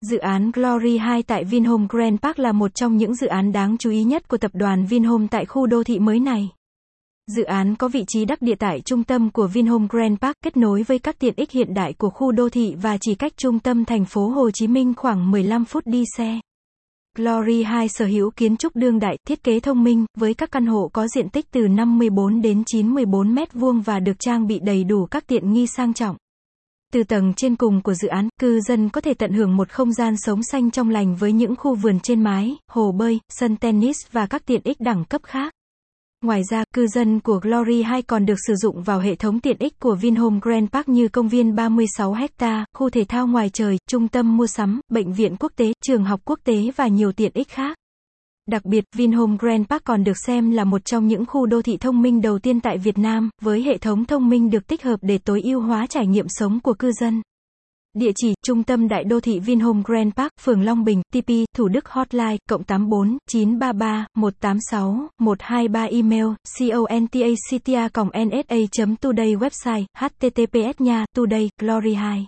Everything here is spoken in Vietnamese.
Dự án Glory 2 tại Vinhome Grand Park là một trong những dự án đáng chú ý nhất của tập đoàn Vinhome tại khu đô thị mới này. Dự án có vị trí đắc địa tại trung tâm của Vinhome Grand Park, kết nối với các tiện ích hiện đại của khu đô thị và chỉ cách trung tâm thành phố Hồ Chí Minh khoảng 15 phút đi xe. Glory 2 sở hữu kiến trúc đương đại, thiết kế thông minh, với các căn hộ có diện tích từ 54 đến 94 mét vuông và được trang bị đầy đủ các tiện nghi sang trọng. Từ tầng trên cùng của dự án, cư dân có thể tận hưởng một không gian sống xanh trong lành với những khu vườn trên mái, hồ bơi, sân tennis và các tiện ích đẳng cấp khác. Ngoài ra, cư dân của Glory 2 còn được sử dụng vào hệ thống tiện ích của Vinhome Grand Park như công viên 36 ha, khu thể thao ngoài trời, trung tâm mua sắm, bệnh viện quốc tế, trường học quốc tế và nhiều tiện ích khác. Đặc biệt, Vinhome Grand Park còn được xem là một trong những khu đô thị thông minh đầu tiên tại Việt Nam, với hệ thống thông minh được tích hợp để tối ưu hóa trải nghiệm sống của cư dân. Địa chỉ, Trung tâm Đại đô thị Vinhome Grand Park, phường Long Bình, TP, Thủ Đức Hotline, cộng 84 933 186 123 email, contactia nsa today website, https nha, today, glory 2.